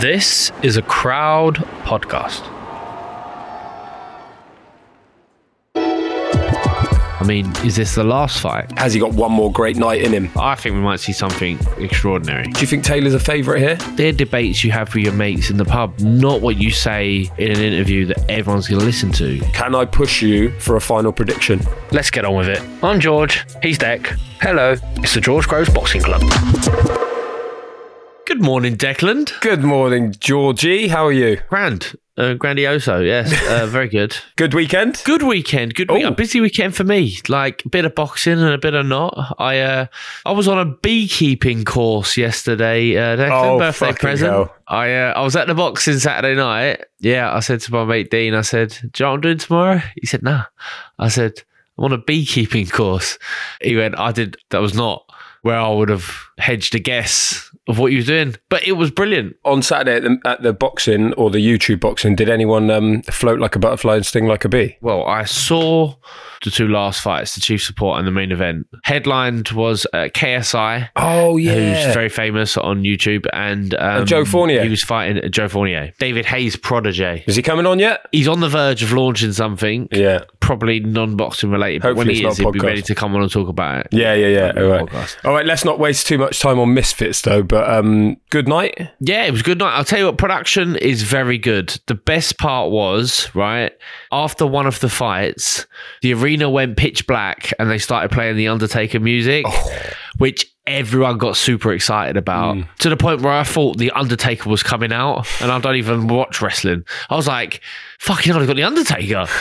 This is a crowd podcast. I mean, is this the last fight? Has he got one more great night in him? I think we might see something extraordinary. Do you think Taylor's a favourite here? They're debates you have with your mates in the pub, not what you say in an interview that everyone's going to listen to. Can I push you for a final prediction? Let's get on with it. I'm George. He's Dec. Hello. It's the George Groves Boxing Club. Good morning, Declan. Good morning, Georgie. How are you? Grand. Uh, grandioso, yes. Uh, very good. good weekend? Good weekend. Good week. A busy weekend for me. Like a bit of boxing and a bit of not. I uh, I was on a beekeeping course yesterday. Uh, oh, birthday present. Hell. I uh, I was at the boxing Saturday night. Yeah, I said to my mate Dean, I said, Do you know what I'm doing tomorrow? He said, Nah. I said, I'm on a beekeeping course. He went, I did, that was not where I would have hedged a guess of what you were doing. But it was brilliant. On Saturday at the, at the boxing or the YouTube boxing, did anyone um, float like a butterfly and sting like a bee? Well, I saw the two last fights, the chief support and the main event. Headlined was uh, KSI. Oh, yeah. Who's very famous on YouTube. And, um, Joe Fournier. He was fighting Joe Fournier. David Haye's protege. Is he coming on yet? He's on the verge of launching something. Yeah. Probably non boxing related. But when he is, he'll be ready to come on and talk about it. Yeah, yeah, yeah. All right. podcast. All right, let's not waste too much time on misfits, though. But um, good night. Yeah, it was good night. I'll tell you what, production is very good. The best part was, right, after one of the fights, the arena went pitch black and they started playing the Undertaker music, which everyone got super excited about to the point where I thought the Undertaker was coming out and I don't even watch wrestling. I was like, fucking hell, they've got the Undertaker.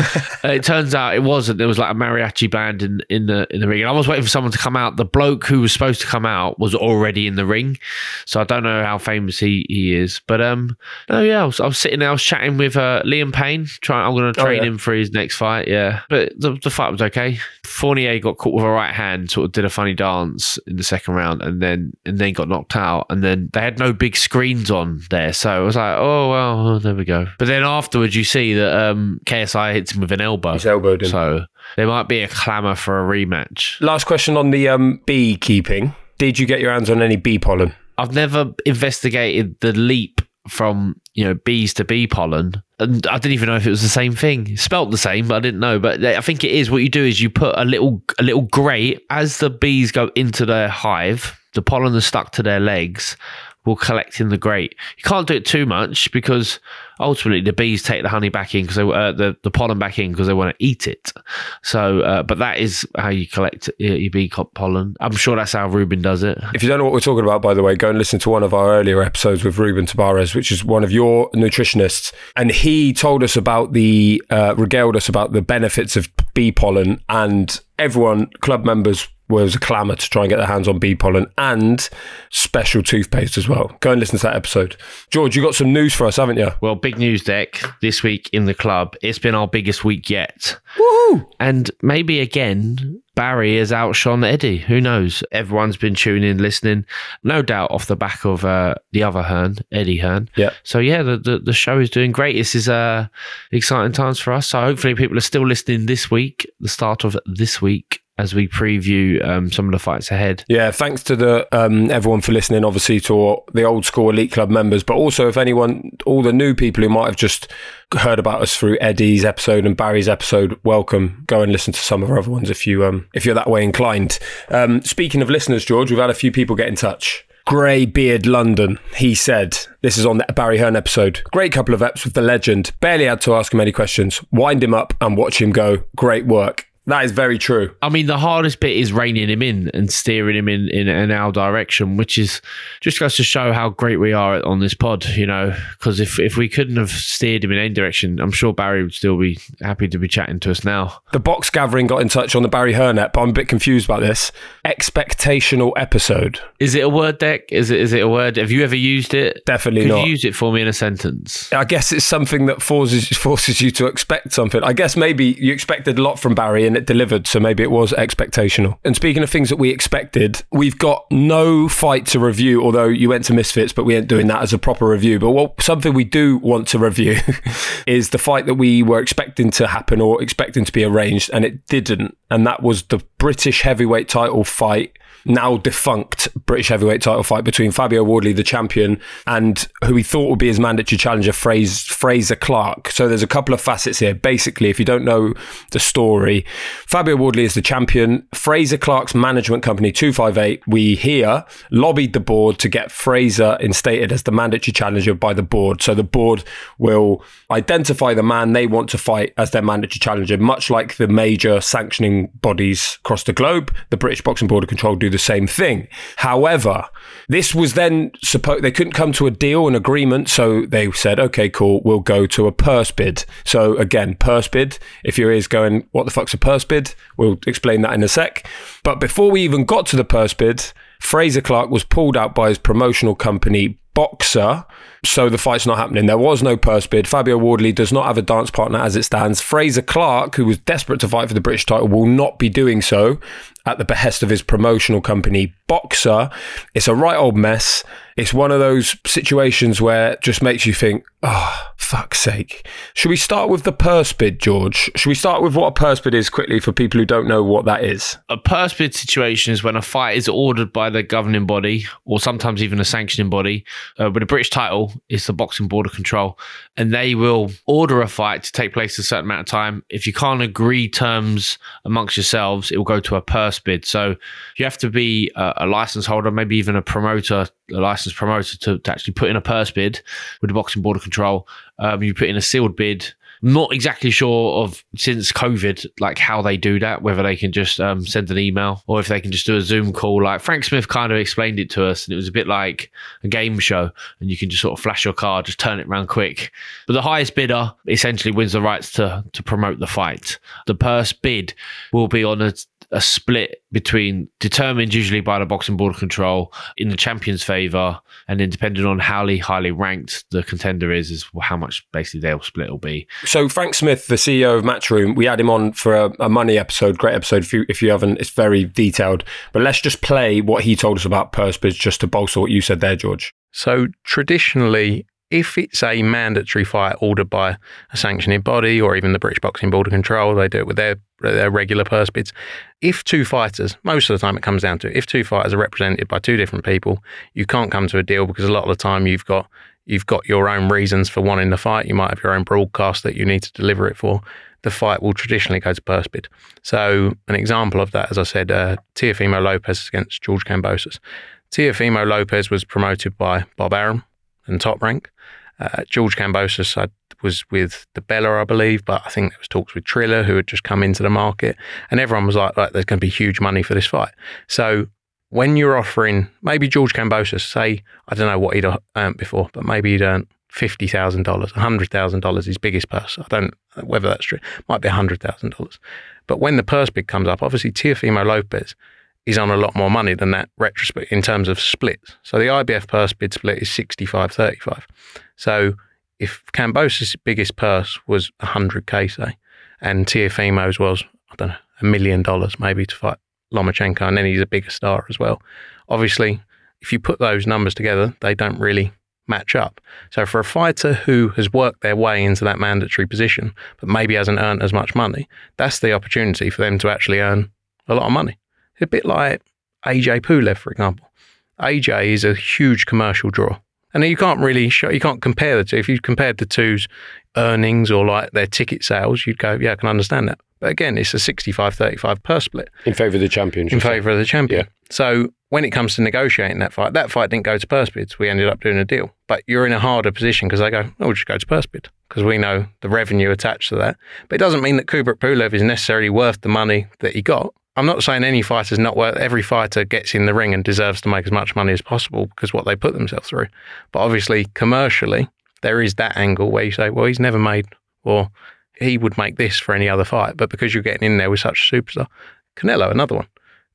It turns out it wasn't. There was like a mariachi band in, in the in the ring. And I was waiting for someone to come out. The bloke who was supposed to come out was already in the ring. So I don't know how famous he, he is. But um no yeah, I was, I was sitting there, I was chatting with uh, Liam Payne, trying I'm gonna Oh, train yeah. him for his next fight, yeah. But the, the fight was okay. Fournier got caught with a right hand, sort of did a funny dance in the second round and then and then got knocked out. And then they had no big screens on there. So it was like, oh well, oh, there we go. But then afterwards you see that um KSI hits him with an elbow. He's elbowed him. So there might be a clamour for a rematch. Last question on the um, beekeeping. Did you get your hands on any bee pollen? I've never investigated the leap from you know bees to bee pollen, and I didn't even know if it was the same thing. It's spelt the same, but I didn't know. But I think it is. What you do is you put a little a little grate as the bees go into their hive. The pollen is stuck to their legs. Will collect in the grate. You can't do it too much because ultimately the bees take the honey back in because they uh, the the pollen back in because they want to eat it. So, uh, but that is how you collect your, your bee pollen. I'm sure that's how Ruben does it. If you don't know what we're talking about, by the way, go and listen to one of our earlier episodes with Ruben Tabares, which is one of your nutritionists. And he told us about the, uh, regaled us about the benefits of bee pollen, and everyone, club members, was a clamour to try and get their hands on bee pollen and special toothpaste as well. Go and listen to that episode. George, you got some news for us, haven't you? Well, big news Dec this week in the club. It's been our biggest week yet. Woohoo! And maybe again, Barry has outshone Eddie. Who knows? Everyone's been tuning, listening, no doubt off the back of uh, the other Hearn, Eddie Hearn. Yeah. So yeah, the, the, the show is doing great. This is uh, exciting times for us. So hopefully people are still listening this week, the start of this week, as we preview um, some of the fights ahead. Yeah, thanks to the um, everyone for listening. Obviously, to the old school elite club members, but also if anyone, all the new people who might have just heard about us through Eddie's episode and Barry's episode, welcome. Go and listen to some of our other ones if you um, if you're that way inclined. Um, speaking of listeners, George, we've had a few people get in touch. Grey Beard London, he said. This is on the Barry Hearn episode. Great couple of eps with the legend. Barely had to ask him any questions. Wind him up and watch him go. Great work. That is very true. I mean, the hardest bit is reining him in and steering him in, in, in our direction, which is just goes to show how great we are on this pod, you know. Because if, if we couldn't have steered him in any direction, I'm sure Barry would still be happy to be chatting to us now. The box gathering got in touch on the Barry Hearn app, but I'm a bit confused about this. Expectational episode. Is it a word Dec? Is it is it a word? Have you ever used it? Definitely Could not. you use it for me in a sentence? I guess it's something that forces forces you to expect something. I guess maybe you expected a lot from Barry and it delivered, so maybe it was expectational. And speaking of things that we expected, we've got no fight to review, although you went to Misfits, but we ain't doing that as a proper review. But what something we do want to review is the fight that we were expecting to happen or expecting to be arranged, and it didn't. And that was the British heavyweight title fight now defunct British heavyweight title fight between Fabio Wardley, the champion, and who we thought would be his mandatory challenger, Frazer, Frazer Clarke. So there's a couple of facets here. Basically, if you don't know the story, Fabio Wardley is the champion. Frazer Clarke's management company, 258, we hear, lobbied the board to get Frazer instated as the mandatory challenger by the board. So the board will identify the man they want to fight as their mandatory challenger, much like the major sanctioning bodies across the globe. The British Boxing Board of Control do the same thing. However, this was then supposed they couldn't come to a deal, an agreement, so they said, "Okay, cool, we'll go to a purse bid." So again, purse bid. If your ears going, "What the fuck's a purse bid?" We'll explain that in a sec. But before we even got to the purse bid, Frazer Clarke was pulled out by his promotional company Boxxer. So the fight's not happening. There was no purse bid. Fabio Wardley does not have a dance partner as it stands. Frazer Clarke, who was desperate to fight for the British title, will not be doing so at the behest of his promotional company Boxxer. It's a right old mess. It's one of those situations where it just makes you think, oh, fuck's sake. Should we start with the purse bid, George? Should we start with what a purse bid is quickly for people who don't know what that is? A purse bid situation is when a fight is ordered by the governing body or sometimes even a sanctioning body. Uh, with a British title, it's the Boxing Board of Control, and they will order a fight to take place a certain amount of time. If you can't agree terms amongst yourselves, it will go to a purse bid. So you have to be a, a license holder, maybe even a promoter, a licensed promoter, to, to actually put in a purse bid with the Boxing Board of Control. Um, you put in a sealed bid not exactly sure of since COVID, like how they do that, whether they can just um, send an email or if they can just do a Zoom call. Like Frank Smith kind of explained it to us, and it was a bit like a game show, and you can just sort of flash your card, just turn it around quick. But the highest bidder essentially wins the rights to to promote the fight. The purse bid will be on a a split between determined usually by the boxing board control in the champion's favor and then depending on how highly ranked the contender is is how much basically they'll split will be So Frank Smith, the CEO of Matchroom, we had him on for a, a money episode, great episode. If you if you haven't, it's very detailed. But let's just play what he told us about purse bids, just to bolster what you said there, George. So traditionally, if it's a mandatory fight ordered by a sanctioning body or even the British Boxing Board of Control, they do it with their their regular purse bids. If two fighters, most of the time it comes down to if two fighters are represented by two different people, you can't come to a deal because a lot of the time you've got you've got your own reasons for wanting the fight. You might have your own broadcast that you need to deliver it for. The fight will traditionally go to purse bid. So an example of that, as I said, uh, Teofimo Lopez against George Kambosos. Teofimo Lopez was promoted by Bob Arum and Top Rank. Uh, George Kambosos I, was with DiBella, I believe, but I think there was talks with Triller, who had just come into the market, and everyone was like, like "There's going to be huge money for this fight." So when you're offering, maybe George Kambosos, say, I don't know what he'd uh, earned before, but maybe he'd earned fifty thousand dollars, hundred thousand dollars, his biggest purse. I don't whether that's true. Might be hundred thousand dollars. But when the purse bid comes up, obviously Teofimo Lopez is on a lot more money than that retrospect in terms of splits. So the IBF purse bid split is 65-35. So if Kambosos' biggest purse was 100k, say, and Teofimo's was, I don't know, a million dollars maybe to fight Lomachenko, and then he's a bigger star as well. Obviously, if you put those numbers together, they don't really match up. So for a fighter who has worked their way into that mandatory position, but maybe hasn't earned as much money, that's the opportunity for them to actually earn a lot of money. It's a bit like AJ Pulev, for example. AJ is a huge commercial draw. And you can't really show, you can't compare the two. If you compared the two's earnings or like their ticket sales, you'd go, yeah, I can understand that. But again, it's a 65 35 purse split In favour of the champion. in should I say. favour of the champion. Yeah. So when it comes to negotiating that fight, that fight didn't go to purse bids. We ended up doing a deal. But you're in a harder position because they go, oh, we'll just go to purse bid because we know the revenue attached to that. But it doesn't mean that Kubrat Pulev is necessarily worth the money that he got. I'm not saying any fighter's not worth. Every fighter gets in the ring and deserves to make as much money as possible because what they put themselves through. But obviously, commercially, there is that angle where you say, well, he's never made, or he would make this for any other fight. But because you're getting in there with such a superstar, Canelo, another one.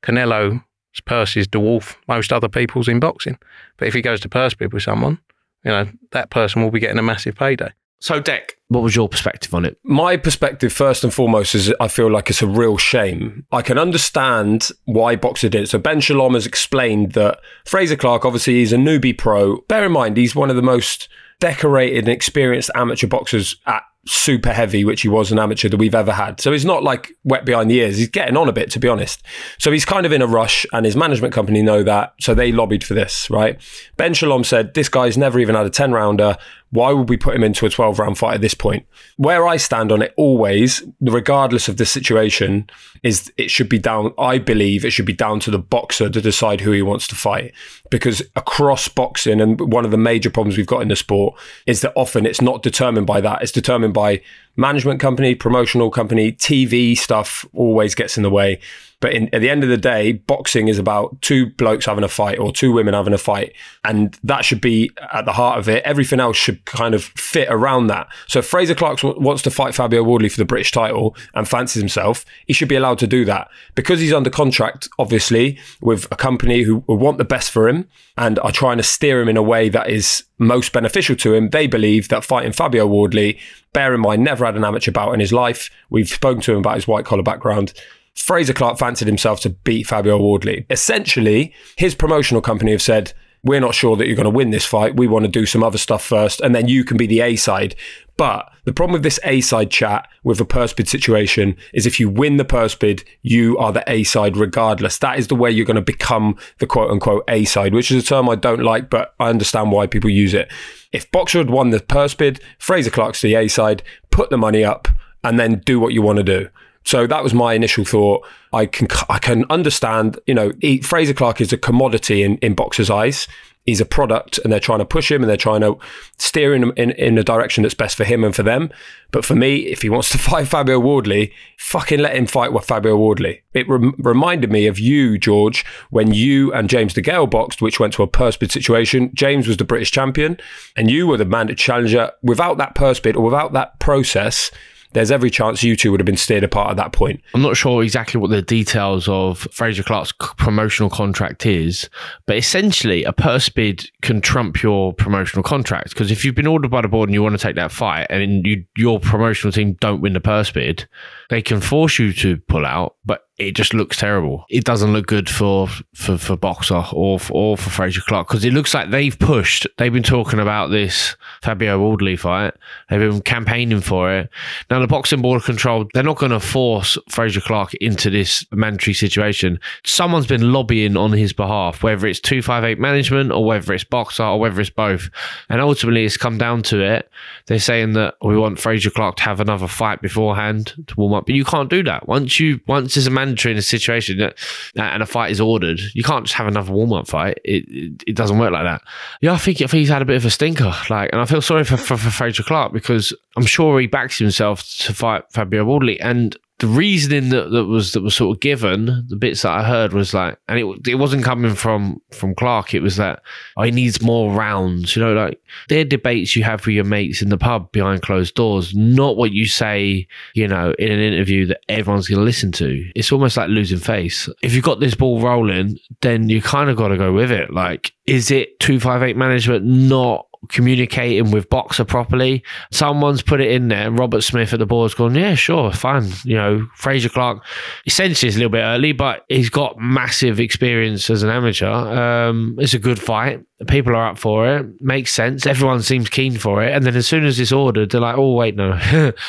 Canelo's purse is dwarf most other people's in boxing. But if he goes to purse bid with someone, you know, that person will be getting a massive payday. So, Dec, what was your perspective on it? My perspective, first and foremost, is I feel like it's a real shame. I can understand why Boxxer did it. So Ben Shalom has explained that Frazer Clarke, obviously, he's a newbie pro. Bear in mind, he's one of the most decorated and experienced amateur boxers at super heavy, which he was an amateur that we've ever had. So he's not like wet behind the ears. He's getting on a bit, to be honest. So he's kind of in a rush, and his management company know that. So they lobbied for this, right? Ben Shalom said, This guy's never even had a 10 rounder. Why would we put him into a 12 round fight at this point? Where I stand on it always, regardless of the situation, is it should be down, I believe it should be down to the boxer to decide who he wants to fight. Because across boxing, and one of the major problems we've got in the sport is that often it's not determined by that. It's determined by management company, promotional company, TV stuff always gets in the way. But in, at the end of the day, boxing is about two blokes having a fight or two women having a fight. And that should be at the heart of it. Everything else should kind of fit around that. So if Frazer Clarke wants to fight Fabio Wardley for the British title and fancies himself, he should be allowed to do that. Because he's under contract, obviously, with a company who want the best for him and are trying to steer him in a way that is most beneficial to him, they believe that fighting Fabio Wardley, bear in mind, never had an amateur bout in his life. We've spoken to him about his white collar background. Frazer Clarke fancied himself to beat Fabio Wardley. Essentially, his promotional company have said, We're not sure that you're going to win this fight. We want to do some other stuff first, and then you can be the A side. But the problem with this A side chat with a purse bid situation is if you win the purse bid, you are the A side regardless. That is the way you're going to become the quote unquote A side, which is a term I don't like, but I understand why people use it. If Boxxer had won the purse bid, Frazer Clarke's the A side, put the money up, and then do what you want to do. So that was my initial thought. I can I can understand, you know, he, Frazer Clarke is a commodity in, in boxers' eyes. He's a product, and they're trying to push him, and they're trying to steer him in, in a direction that's best for him and for them. But for me, if he wants to fight Fabio Wardley, fucking let him fight with Fabio Wardley. It rem- reminded me of you, George, when you and James DeGale boxed, which went to a purse bid situation. James was the British champion, and you were the mandatory challenger. Without that purse bid or without that process, there's every chance you two would have been steered apart at that point. I'm not sure exactly what the details of Frazer Clarke's promotional contract is, but essentially a purse bid can trump your promotional contract because if you've been ordered by the board and you want to take that fight and you, your promotional team don't win the purse bid, they can force you to pull out, but it just looks terrible. It doesn't look good for for, for Boxxer or for, or for Frazer Clarke because it looks like they've pushed. They've been talking about this Fabio Wardley fight. They've been campaigning for it. Now the boxing board of control, they're not going to force Frazer Clarke into this mandatory situation. Someone's been lobbying on his behalf, whether it's two five eight management or whether it's Boxxer or whether it's both. And ultimately, it's come down to it. They're saying that we want Frazer Clarke to have another fight beforehand to warm up, but you can't do that once you once there's a mandatory in a situation that and a fight is ordered. You can't just have another warm up fight. It, it it doesn't work like that. Yeah, I think, I think he's had a bit of a stinker. Like, and I feel sorry for for, for Frazer Clarke because I'm sure he backs himself to fight Fabio Wardley and. The reasoning that, that was that was sort of given, the bits that I heard was like, and it it wasn't coming from from Clarke. It was that oh, he needs more rounds. You know, like they're debates you have with your mates in the pub behind closed doors, not what you say, you know, in an interview that everyone's going to listen to. It's almost like losing face. If you've got this ball rolling, then you kind of got to go with it. Like, is it 258 management not communicating with Boxxer properly. Someone's put it in there, Robert Smith at the board's gone, yeah, sure, fine. You know, Frazer Clarke essentially is a little bit early, but he's got massive experience as an amateur. Um, it's a good fight. People are up for it. Makes sense. Everyone seems keen for it. And then as soon as it's ordered, they're like, oh, wait, no.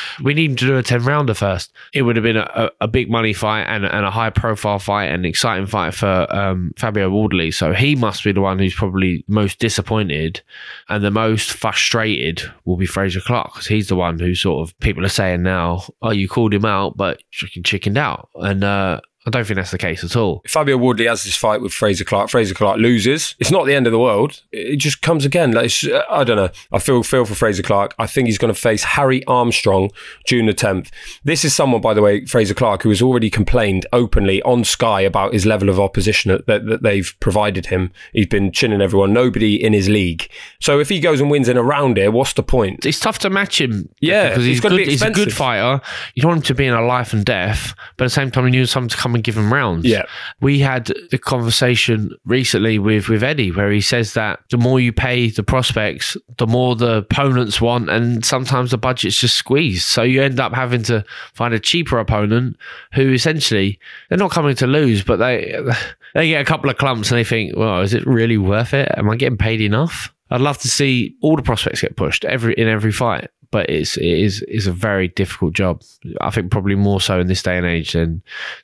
we need to do a 10 rounder first. It would have been a, a big money fight and, and a high profile fight and exciting fight for um, Fabio Wardley. So he must be the one who's probably most disappointed and the most frustrated will be Frazer Clarke because he's the one who sort of people are saying now, oh, you called him out, but chickened out. And uh, I don't think that's the case at all. Fabio Wardley has this fight with Frazer Clarke. Frazer Clarke loses. It's not the end of the world. It just comes again. Like it's, uh, I don't know. I feel feel for Frazer Clarke. I think he's going to face Harry Armstrong June the 10th. This is someone, by the way, Frazer Clarke, who has already complained openly on Sky about his level of opposition that, that they've provided him. He's been chinning everyone. Nobody in his league. So if he goes and wins in a round here, what's the point? It's tough to match him. Yeah, because he's, he's good, be he's a good fighter. You don't want him to be in a life and death, but at the same time, you need someone to come and give him rounds. Yeah. We had the conversation recently with, with Eddie where he says that the more you pay the prospects, the more the opponents want, and sometimes the budget's just squeezed. So you end up having to find a cheaper opponent who essentially they're not coming to lose, but they they get a couple of clumps and they think, well, is it really worth it? Am I getting paid enough? I'd love to see all the prospects get pushed every in every fight, but it's it is is a very difficult job. I think probably more so in this day and age than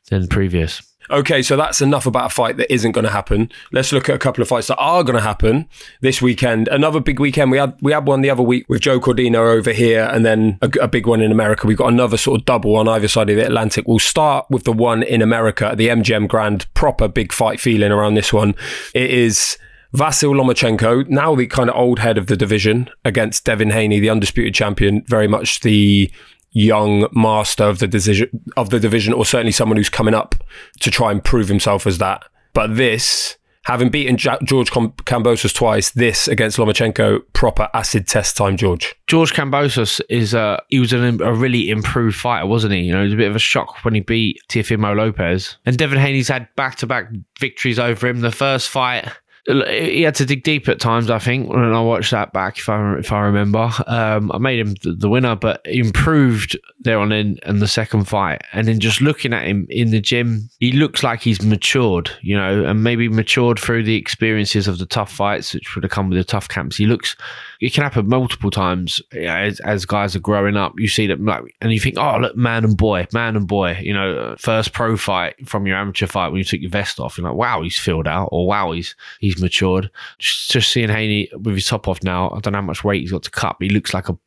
than previous. Okay, so that's enough about a fight that isn't going to happen. Let's look at a couple of fights that are going to happen this weekend. Another big weekend. We had we had one the other week with Joe Cordina over here, and then a, a big one in America. We've got another sort of double on either side of the Atlantic. We'll start with the one in America, the MGM Grand. Proper big fight feeling around this one. It is. Vasil Lomachenko, now the kind of old head of the division, against Devin Haney, the undisputed champion, very much the young master of the decision of the division, or certainly someone who's coming up to try and prove himself as that. But this, having beaten ja- George Com- Kambosos twice, this against Lomachenko, proper acid test time, George. George Kambosos is a he was an, a really improved fighter, wasn't he? You know, it was a bit of a shock when he beat Teofimo Lopez. And Devin Haney's had back to back victories over him. The first fight. He had to dig deep at times, I think, when I watched that back. If I if I remember, um, I made him the winner, but he improved there on in, in the second fight. And then just looking at him in the gym, he looks like he's matured, you know, and maybe matured through the experiences of the tough fights, which would have come with the tough camps. He looks it can happen multiple times you know, as, as guys are growing up. You see them like, and you think, oh, look, man and boy, man and boy. You know, first pro fight from your amateur fight when you took your vest off. You're like, wow, he's filled out, or wow, he's he's matured. Just, just seeing Haney with his top off now. I don't know how much weight he's got to cut, but he looks like a,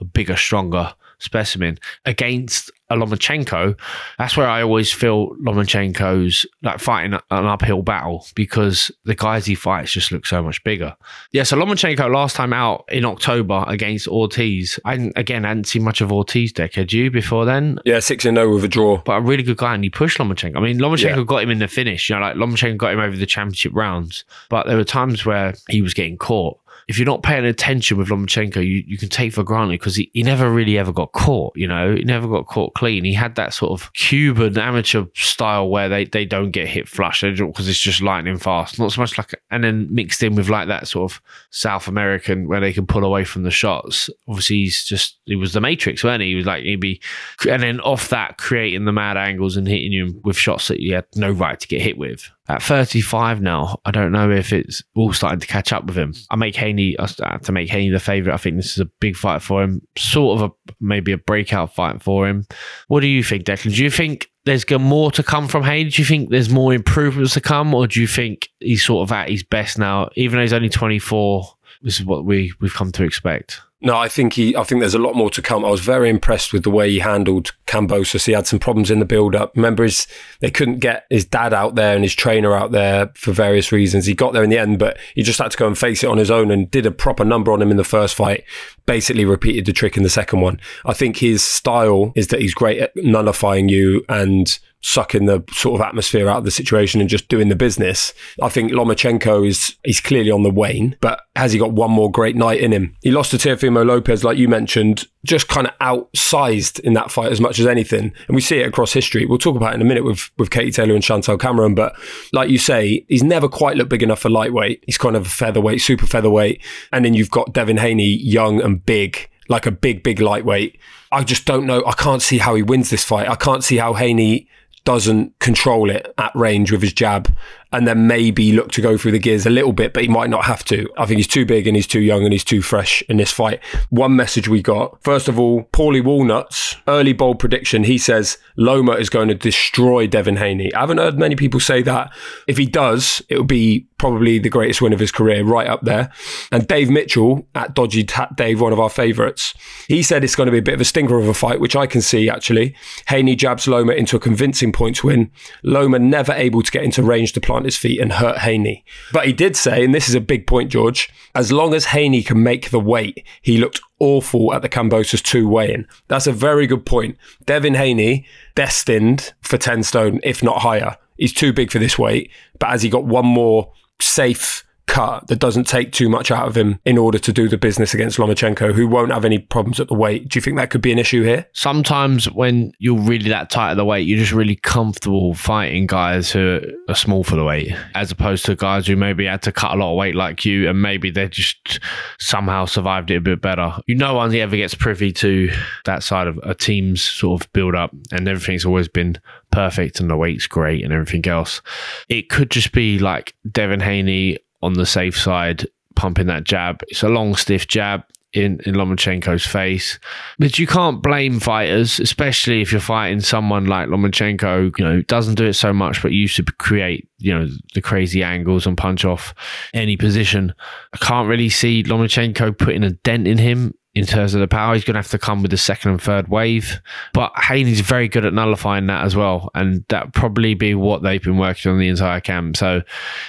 a bigger, stronger specimen against a Lomachenko. That's where I always feel Lomachenko's like fighting an uphill battle because the guys he fights just look so much bigger. Yeah, so Lomachenko last time out in October against Ortiz. I again I hadn't seen much of Ortiz Dec, had you before then? Yeah, six and zero with a draw. But a really good guy, and he pushed Lomachenko. I mean, Lomachenko Yeah. got him in the finish. You know, like Lomachenko got him over the championship rounds. But there were times where he was getting caught. If you're not paying attention with Lomachenko, you, you can take for granted because he, he never really ever got caught. You know, he never got caught clean. He had that sort of Cuban amateur style where they, they don't get hit flush because it's just lightning fast. Not so much like, and then mixed in with like that sort of South American where they can pull away from the shots. Obviously, he's just he was the Matrix, weren't he? He was like he'd be, and then off that creating the mad angles and hitting you with shots that you had no right to get hit with. At 35 now, I don't know if it's all starting to catch up with him. I make Haney I to make Haney the favourite. I think this is a big fight for him, sort of a maybe a breakout fight for him. What do you think, Declan? Do you think there's more to come from Haney? Do you think there's more improvements to come, or do you think he's sort of at his best now, even though he's only 24? This is what we we've come to expect. No, I think he. I think there's a lot more to come. I was very impressed with the way he handled Kambosos. He had some problems in the build-up. Remember, his they couldn't get his dad out there and his trainer out there for various reasons. He got there in the end, but he just had to go and face it on his own and did a proper number on him in the first fight. Basically, repeated the trick in the second one. I think his style is that he's great at nullifying you and sucking the sort of atmosphere out of the situation and just doing the business. I think Lomachenko is he's clearly on the wane, but has he got one more great night in him? He lost to Teofimo Lopez, like you mentioned, just kind of outsized in that fight as much as anything. And we see it across history. We'll talk about it in a minute with, with Katie Taylor and Chantelle Cameron. But like you say, he's never quite looked big enough for lightweight. He's kind of a featherweight, super featherweight. And then you've got Devin Haney, young and big, like a big, big lightweight. I just don't know. I can't see how he wins this fight. I can't see how Haney doesn't control it at range with his jab and then maybe look to go through the gears a little bit, but he might not have to. I think he's too big and he's too young and he's too fresh in this fight. One message we got first of all, Paulie Walnuts, early bold prediction. He says Loma is going to destroy Devin Haney. I haven't heard many people say that. If he does, it will be probably the greatest win of his career, right up there. And Dave Mitchell at Dodgy Tat Dave, one of our favourites, he said it's going to be a bit of a stinker of a fight, which I can see actually. Haney jabs Loma into a convincing points win. Loma never able to get into range to plant his feet and hurt Haney. But he did say, and this is a big point, George, as long as Haney can make the weight, he looked awful at the Kambosos 2 weigh-in. That's a very good point. Devin Haney, destined for 10 stone, if not higher. He's too big for this weight, but as he got one more safe cut that doesn't take too much out of him in order to do the business against Lomachenko, who won't have any problems at the weight. Do you think that could be an issue here? Sometimes when you're really that tight at the weight, you're just really comfortable fighting guys who are small for the weight, as opposed to guys who maybe had to cut a lot of weight like you, and maybe they just somehow survived it a bit better. You no one ever gets privy to that side of a team's sort of build up, and everything's always been perfect and the weight's great and everything else. It could just be like Devin Haney on the safe side, pumping that jab. It's a long, stiff jab in, in Lomachenko's face. But you can't blame fighters, especially if you're fighting someone like Lomachenko, you know, doesn't do it so much, but used to create, you know, the crazy angles and punch off any position. I can't really see Lomachenko putting a dent in him in terms of the power. He's going to have to come with the second and third wave. But Haney's very good at nullifying that as well. And that probably be what they've been working on the entire camp. So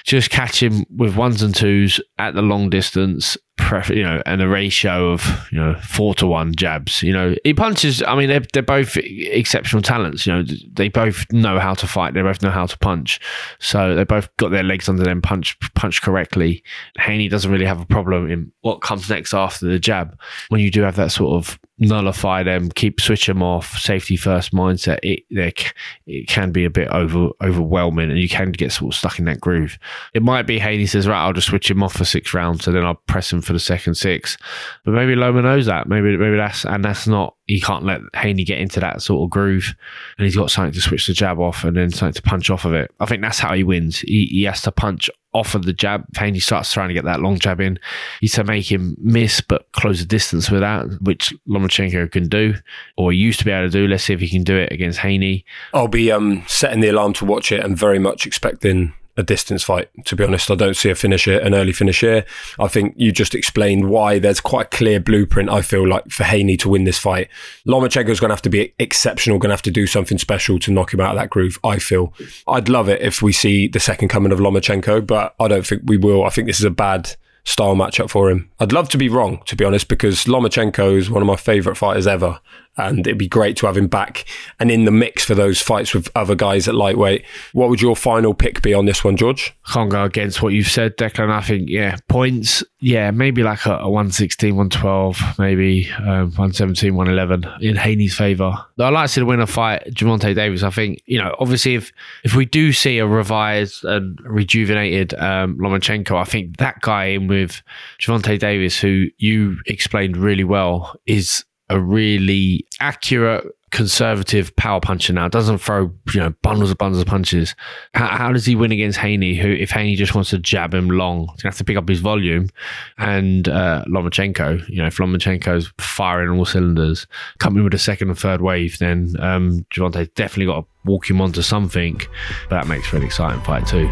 just catch him with ones and twos at the long distance you know, and a ratio of you know four to one jabs. You know, he punches. I mean, they're, they're both exceptional talents. You know, they both know how to fight. They both know how to punch. So they both got their legs under them, punch punch correctly. Haney doesn't really have a problem in what comes next after the jab. When you do have that sort of nullify them, keep switch them off, safety first mindset, it it can be a bit over overwhelming, and you can get sort of stuck in that groove. It might be Haney says, right, I'll just switch him off for six rounds, and then I'll press him for the second six. But maybe Loma knows that. Maybe maybe that's and that's not. He can't let Haney get into that sort of groove, and he's got something to switch the jab off, and then something to punch off of it. I think that's how he wins. He, he has to punch off of the jab. Haney starts trying to get that long jab in. He's to make him miss, but close the distance with that, which Lomachenko can do, or used to be able to do. Let's see if he can do it against Haney. I'll be um, setting the alarm to watch it and very much expecting a distance fight. To be honest, I don't see a finish here, an early finish here. I think you just explained why there's quite a clear blueprint. I feel like for Haney to win this fight, Lomachenko's going to have to be exceptional, going to have to do something special to knock him out of that groove. I feel I'd love it if we see the second coming of Lomachenko, but I don't think we will. I think this is a bad style matchup for him. I'd love to be wrong, to be honest, because Lomachenko is one of my favourite fighters ever and it'd be great to have him back and in the mix for those fights with other guys at lightweight. What would your final pick be on this one, George? Can't go against what you've said, Declan. I think, yeah, points, yeah, maybe like a, a 116, 112, maybe um, 117, 111 in Haney's favour. I'd like to see the winner fight Gervonta Davis. I think, you know, obviously, if, if we do see a revised and rejuvenated um, Lomachenko, I think that guy in with Gervonta Davis, who you explained really well, is a really accurate conservative power puncher now. Doesn't throw you know bundles of bundles of punches. How, how, does he win against Haney? Who, if Haney just wants to jab him long, he's gonna have to pick up his volume. And uh, Lomachenko, you know, if Lomachenko's firing all cylinders, coming with a second and third wave, then um, definitely got to walk him onto something. But that makes for an exciting fight too.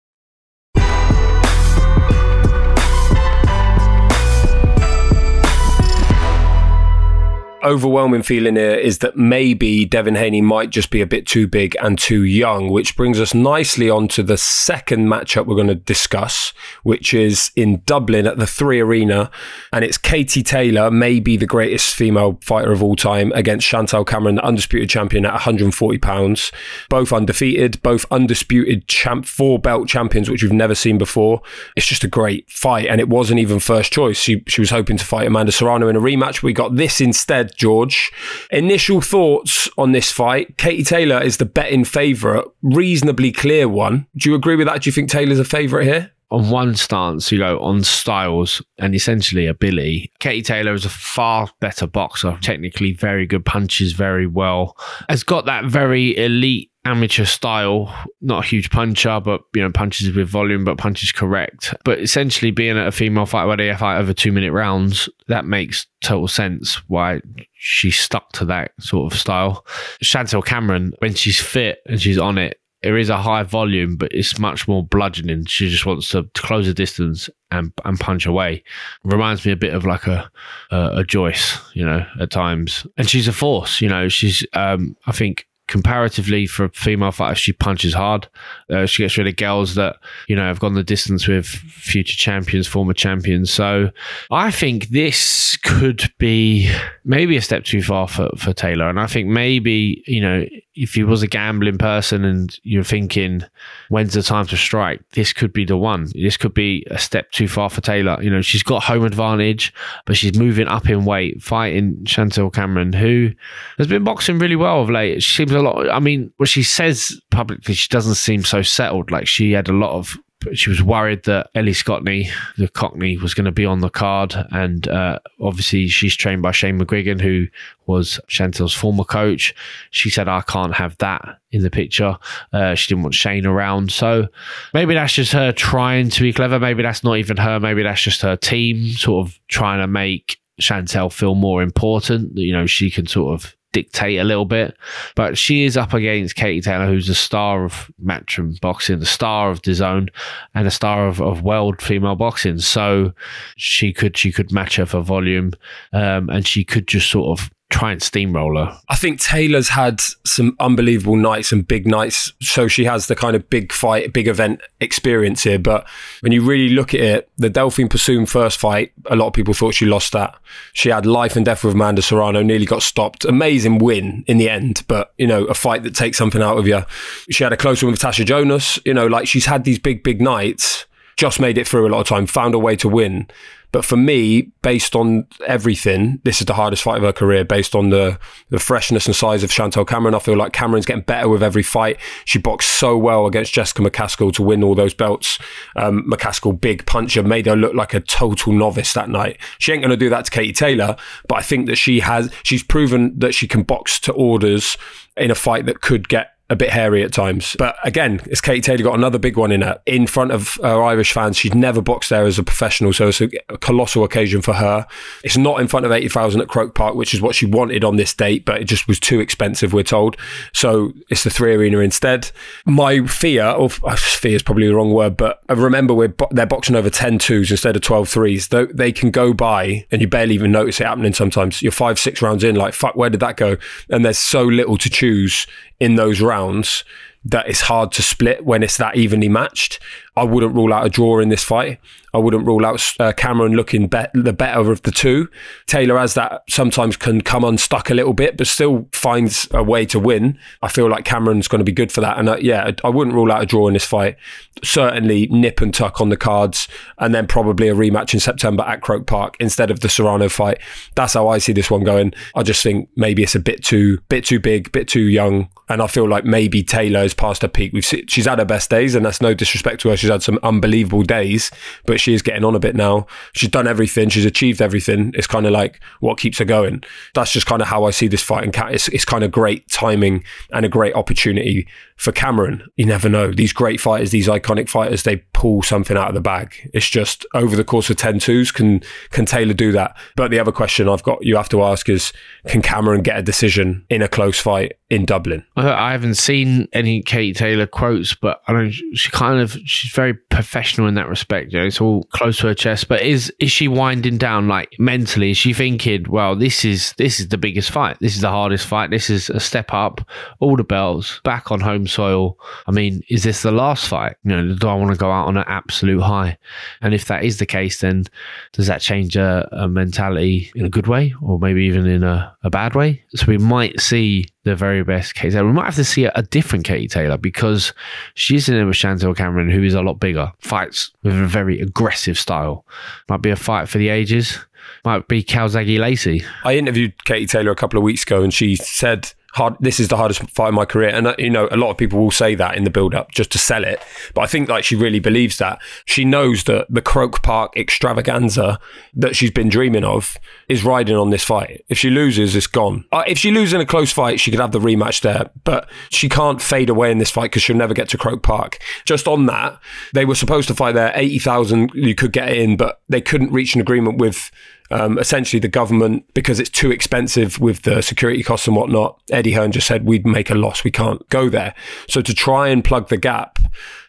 Overwhelming feeling here is that maybe Devin Haney might just be a bit too big and too young, which brings us nicely on to the second matchup we're going to discuss, which is in Dublin at the Three Arena. And it's Katie Taylor, maybe the greatest female fighter of all time, against Chantelle Cameron, the undisputed champion at 140 pounds. Both undefeated, both undisputed champ, four belt champions, which we've never seen before. It's just a great fight. And it wasn't even first choice. She, she was hoping to fight Amanda Serrano in a rematch. We got this instead George. Initial thoughts on this fight. Katie Taylor is the betting favourite, reasonably clear one. Do you agree with that? Do you think Taylor's a favourite here? on one stance, you know, on styles and essentially a Billy. Katie Taylor is a far better boxer, technically very good, punches very well, has got that very elite amateur style, not a huge puncher, but you know, punches with volume, but punches correct. But essentially being at a female fighter where they fight over two minute rounds, that makes total sense why she stuck to that sort of style. Chantelle Cameron, when she's fit and she's on it, there is a high volume, but it's much more bludgeoning. She just wants to close the distance and and punch away. Reminds me a bit of like a a, a Joyce, you know, at times. And she's a force, you know. She's um, I think comparatively for a female fighter, she punches hard. Uh, she gets rid of girls that you know have gone the distance with future champions, former champions. So I think this could be maybe a step too far for for Taylor, and I think maybe you know if you was a gambling person and you're thinking when's the time to strike, this could be the one. This could be a step too far for Taylor. You know, she's got home advantage, but she's moving up in weight, fighting Chantelle Cameron, who has been boxing really well of late. She seems a lot. I mean, what she says publicly, she doesn't seem so settled. Like she had a lot of she was worried that Ellie Scotney, the Cockney, was going to be on the card. And uh, obviously, she's trained by Shane McGuigan, who was Chantelle's former coach. She said, I can't have that in the picture. Uh, she didn't want Shane around. So maybe that's just her trying to be clever. Maybe that's not even her. Maybe that's just her team sort of trying to make Chantelle feel more important. You know, she can sort of dictate a little bit. But she is up against Katie Taylor, who's the star of Matchroom Boxing, the star of DAZN, and a star of, of world female boxing. So she could she could match her for volume, um, and she could just sort of try and steamroller. I think Taylor's had some unbelievable nights and big nights, so she has the kind of big fight, big event experience here. But when you really look at it, the Delphine Persoon first fight, a lot of people thought she lost that. She had life and death with Amanda Serrano, nearly got stopped. Amazing win in the end, but you know, a fight that takes something out of you. She had a close one with Tasha Jonas. You know, like she's had these big, big nights. Just made it through a lot of time, found a way to win. But for me, based on everything, this is the hardest fight of her career. Based on the the freshness and size of Chantelle Cameron, I feel like Cameron's getting better with every fight. She boxed so well against Jessica McCaskill to win all those belts. Um, McCaskill, big puncher, made her look like a total novice that night. She ain't going to do that to Katie Taylor, but I think that she has. She's proven that she can box to orders in a fight that could get a bit hairy at times. But again, it's Katie Taylor got another big one in her in front of her Irish fans. She'd never boxed there as a professional, so it's a, a colossal occasion for her. It's not in front of 80,000 at Croke Park, which is what she wanted on this date, but it just was too expensive, we're told. So it's the three arena instead. My fear, or fear is probably the wrong word, but I remember we're bo- they're boxing over 10 twos instead of 12 threes. Though they can go by and you barely even notice it happening sometimes. You're five, six rounds in, like, fuck, where did that go? And there's so little to choose in those rounds that it's hard to split when it's that evenly matched. I wouldn't rule out a draw in this fight. I wouldn't rule out uh, Cameron looking be- the better of the two. Taylor, as that sometimes can come unstuck a little bit, but still finds a way to win. I feel like Cameron's going to be good for that. And uh, yeah, I wouldn't rule out a draw in this fight. Certainly nip and tuck on the cards, and then probably a rematch in September at Croke Park instead of the Serrano fight. That's how I see this one going. I just think maybe it's a bit too, bit too big, bit too young, and I feel like maybe Taylor has passed her peak. We've seen, she's had her best days, and that's no disrespect to her. She's had some unbelievable days, but she is getting on a bit now. She's done everything. She's achieved everything. It's kind of like what keeps her going. That's just kind of how I see this fight. And it's, it's kind of great timing and a great opportunity for Cameron. You never know. These great fighters, these iconic fighters, they pull something out of the bag. It's just over the course of 10 twos, can, can Taylor do that? But the other question I've got you have to ask is can Cameron get a decision in a close fight in Dublin? I haven't seen any Katie Taylor quotes, but I know she kind of she's very professional in that respect. You know, it's all close to her chest. But is is she winding down like mentally? Is she thinking, well, this is this is the biggest fight. This is the hardest fight. This is a step up. All the bells back on home soil. I mean, is this the last fight? You know, do I want to go out on an absolute high? And if that is the case, then does that change a, a mentality in a good way, or maybe even in a, a bad way? So we might see the very best Katie Taylor. We might have to see a, a different Katie Taylor because she's in with Chantelle Cameron, who is a lot bigger, fights with a very aggressive style. Might be a fight for the ages. Might be Calzaghe Lacey. I interviewed Katie Taylor a couple of weeks ago, and she said hard. This is the hardest fight of my career, and uh, you know, a lot of people will say that in the build-up just to sell it. But I think like she really believes that. She knows that the Croke Park extravaganza that she's been dreaming of is riding on this fight. If she loses, it's gone. Uh, if she loses in a close fight, she could have the rematch there, but she can't fade away in this fight because she'll never get to Croke Park. Just on that, they were supposed to fight there. Eighty thousand, you could get in, but they couldn't reach an agreement with um, essentially the government because it's too expensive with the security costs and whatnot. Eddie Hearn just said we'd make a loss. We can't go there. So to try and plug the gap,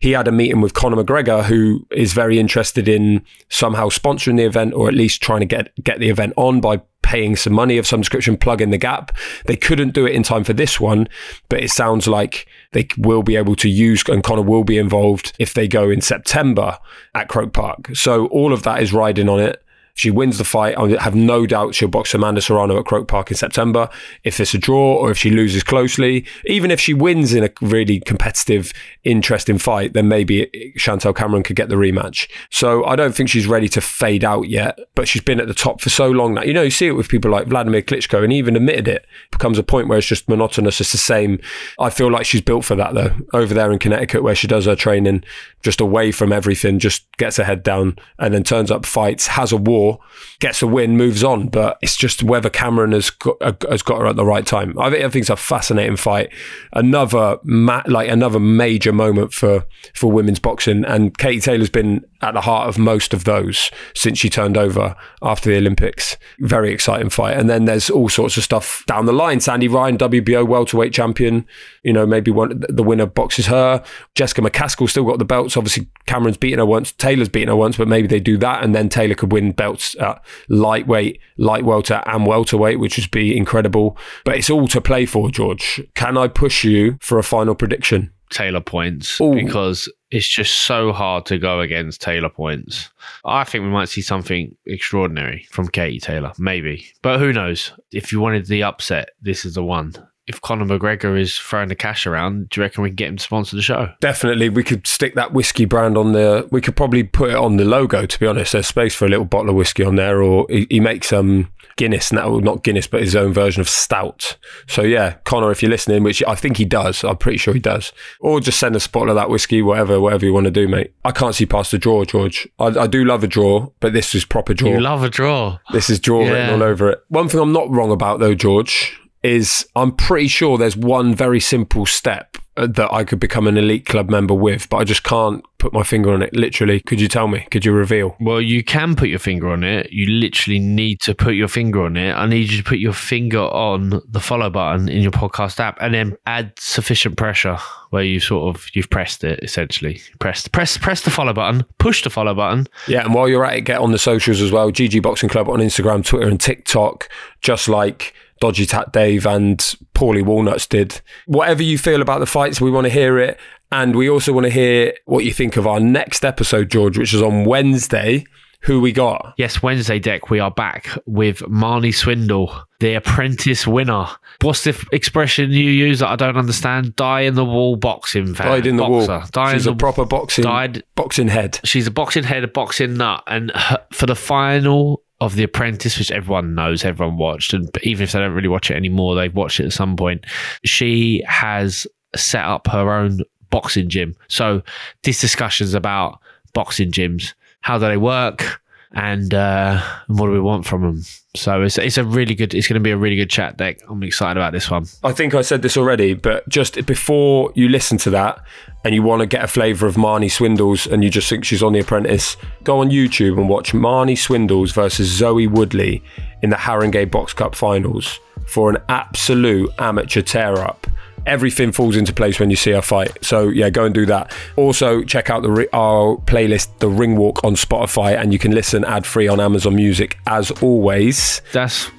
he had a meeting with Conor McGregor, who is very interested in somehow sponsoring the event or at least trying to get get the event on by paying some money of some description, plug in the gap. They couldn't do it in time for this one, but it sounds like they will be able to use, and Conor will be involved if they go in September at Croke Park. So all of that is riding on it. She wins the fight. I have no doubt she'll box Amanda Serrano at Croke Park in September. If it's a draw or if she loses closely, even if she wins in a really competitive, interesting fight, then maybe Chantelle Cameron could get the rematch. So I don't think she's ready to fade out yet, but she's been at the top for so long that, You know, you see it with people like Vladimir Klitschko, and even admitted it. it becomes a point where it's just monotonous. It's the same. I feel like she's built for that though. Over there in Connecticut, where she does her training, just away from everything, just gets her head down, and then turns up, fights, has a war gets a win, moves on. But it's just whether Cameron has got, has got her at the right time. I think, I think it's a fascinating fight. Another ma- like another major moment for for women's boxing, and Katie Taylor's been at the heart of most of those since she turned over after the Olympics. Very exciting fight. And then there's all sorts of stuff down the line. Sandy Ryan, WBO welterweight champion. You know, maybe one the winner boxes her. Jessica McCaskill still got the belts. Obviously, Cameron's beaten her once. Taylor's beaten her once, but maybe they do that, and then Taylor could win belts at lightweight, light welter, and welterweight, which would be incredible. But it's all to play for, George. Can I push you for a final prediction? Taylor points Ooh. because it's just so hard to go against Taylor points. I think we might see something extraordinary from Katie Taylor, maybe. But who knows? If you wanted the upset, this is the one if Conor McGregor is throwing the cash around, do you reckon we can get him to sponsor the show? Definitely. We could stick that whiskey brand on the. We could probably put it on the logo. To be honest, there's space for a little bottle of whiskey on there, or he, he makes um Guinness now, not Guinness, but his own version of stout. So yeah, Conor, if you're listening, which I think he does, I'm pretty sure he does, or just send us a bottle of that whiskey, whatever, whatever you want to do, mate. I can't see past the draw, George. I, I do love a draw, but this is proper draw. You love a draw. This is draw yeah. written all over it. One thing I'm not wrong about though, George, is I'm pretty sure there's one very simple step uh, that I could become an elite club member with, but I just can't put my finger on it. Literally, could you tell me? Could you reveal? Well, you can put your finger on it. You literally need to put your finger on it. I need you to put your finger on the follow button in your podcast app and then add sufficient pressure where you sort of you've pressed it essentially. Press press press the follow button, push the follow button. Yeah, and while you're at it, get on the socials as well. GG Boxing Club on Instagram, Twitter, and TikTok, just like Dodgy Tat Dave and Paulie Walnuts did. Whatever you feel about the fights, we want to hear it. And we also want to hear what you think of our next episode, George, which is on Wednesday. Who we got? Yes, Wednesday Dec, we are back with Marnie Swindells, the apprentice winner. What's the expression you use that I don't understand? Die in the wall boxing fan. Died in the boxer. wall. Die She's a the proper boxing died. boxing head. She's a boxing head, a boxing nut, and her, for the final of The Apprentice, which everyone knows, everyone watched, and even if they don't really watch it anymore, they've watched it at some point. She has set up her own boxing gym. So this discussion's about boxing gyms. How do they work? And uh, what do we want from them? So it's it's a really good. It's going to be a really good chat Dec. I'm excited about this one. I think I said this already, but just before you listen to that and you want to get a flavour of Marnie Swindells and you just think she's on The Apprentice, go on YouTube and watch Marnie Swindells versus Zoe Woodley in the Haringey Box Cup finals for an absolute amateur tear up. Everything falls into place when you see her fight. So yeah, go and do that. Also, check out the our playlist, The Ring Walk, on Spotify, and you can listen ad free on Amazon Music as always. That's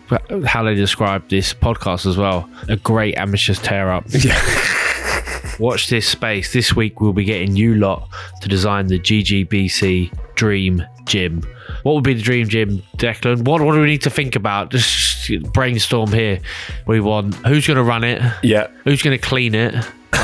how they describe this podcast as well. A great amateur tear up. Yeah. Watch this space. This week we'll be getting you lot to design the GGBC Dream Gym. What would be the dream gym, Declan? What, what do we need to think about? Just brainstorm here. We want who's going to run it? Yeah. Who's going to clean it?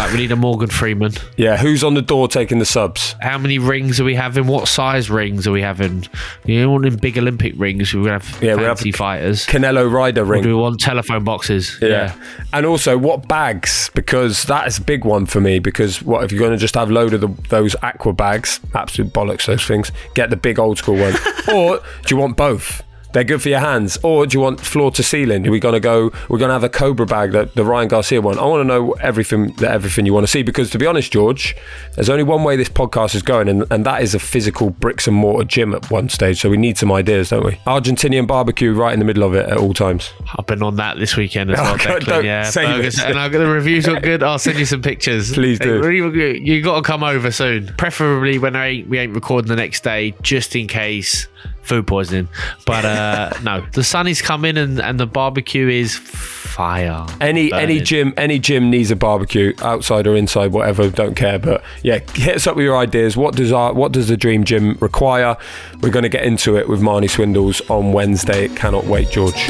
Right, we need a Morgan Freeman. Yeah, who's on the door taking the subs? How many rings are we having? What size rings are we having? You know, in big Olympic rings, we're going to have Yeah, we have fancy fighters. Canelo Ryder Or ring. do we want telephone boxes? Yeah. And also, what bags? Because that is a big one for me. Because what if you're going to just have a load of the, those aqua bags? Absolute bollocks, those things. Get the big old school one. or do you want both? They're good for your hands. Or do you want floor to ceiling? Are we going to go? We're going to have a Cobra bag, that the Ryan Garcia one. I want to know everything, that everything you want to see. Because to be honest, George, there's only one way this podcast is going, and, and that is a physical bricks and mortar gym at one stage. So we need some ideas, don't we? Argentinian barbecue right in the middle of it at all times. I've been on that this weekend as oh, well, Oh, God, Declan. Yeah, burgers. this. and got the reviews look good. I'll send you some pictures. Please do. You, you got to come over soon, preferably when I ain't, we ain't recording the next day, just in case food poisoning. But uh, no, the sun is coming and, and the barbecue is fire. Any any gym any gym needs a barbecue, outside or inside, whatever. Don't care. But yeah, hit us up with your ideas. What does our what does the dream gym require? We're going to get into it with Marnie Swindells on Wednesday. Cannot wait, George.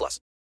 plus.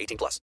18 plus.